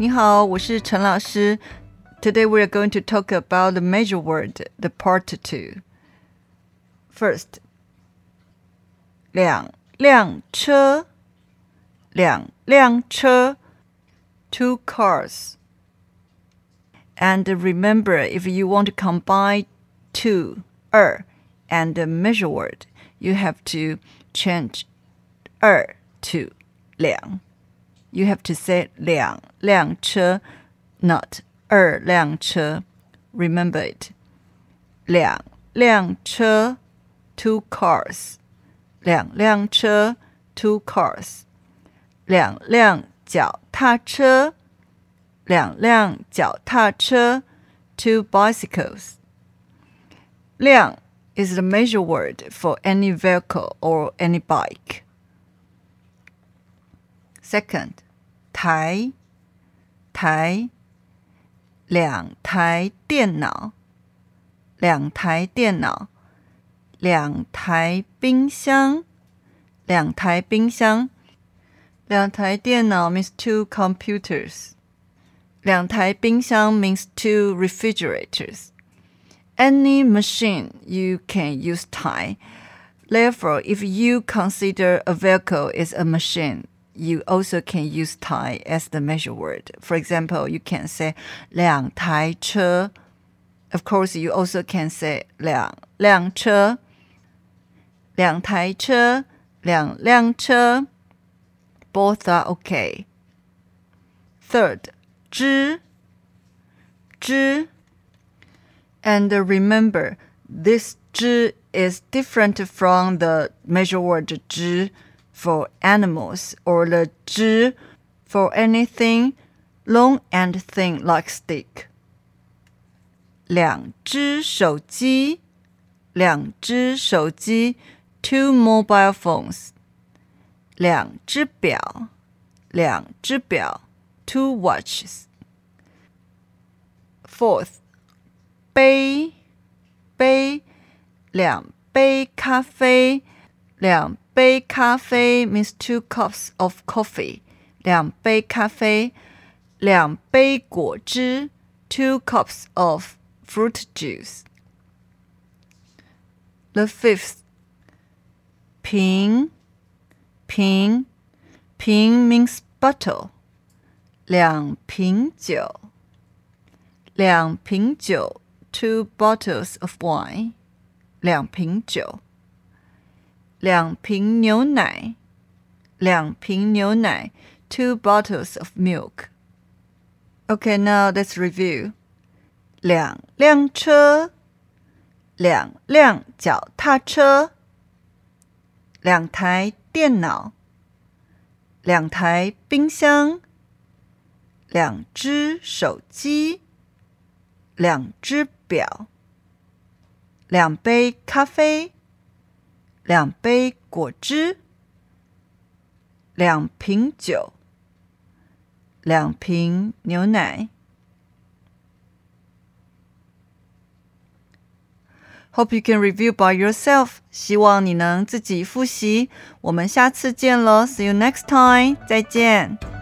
你好，我是陈老师。Today we are going to talk about the measure word, the part two. First, two cars. And remember, if you want to combine two, er, and the measure word, you have to change er to liang you have to say 两辆车 not er, 二辆车 remember it. 两辆车 two cars. 两辆车 two cars. 两辆脚踏车两辆脚踏车 two bicycles. 辆 is the measure word for any vehicle or any bike. Second, 台台两台电脑，两台电脑，两台冰箱，两台冰箱，两台电脑 means two computers，两台冰箱 means two refrigerators. Any machine you can use 台。Therefore, if you consider a vehicle is a machine, you also can use 台 as the measure word. For example, you can say 两台车. Of course, you also can say 两辆车,两台车,两辆车. Both are okay. Third, 支,支. And remember, this 支 is different from the measure word 只 for animals or the zhi for anything long and thin like stick. Two mobile phones. 两支表,两支表, two watches. phones。两支表，两支表，two watches。Fourth，杯，杯，两杯咖啡，两杯咖啡 means two cups of coffee，两杯咖啡，两杯果汁，two cups of fruit juice. The fifth, 瓶，瓶，瓶 means bottle，两瓶酒，两瓶酒，two bottles of wine，两瓶酒。 两瓶牛奶，两瓶牛奶，two bottles of milk. Okay, now let's review. 两辆车，两辆脚踏车，两台电脑，两台冰箱，两只手机，两只表，两杯咖啡。两杯果汁，两瓶酒，两瓶牛奶。Hope you can review by yourself。希望你能自己复习。我们下次见喽，See you next time。再见。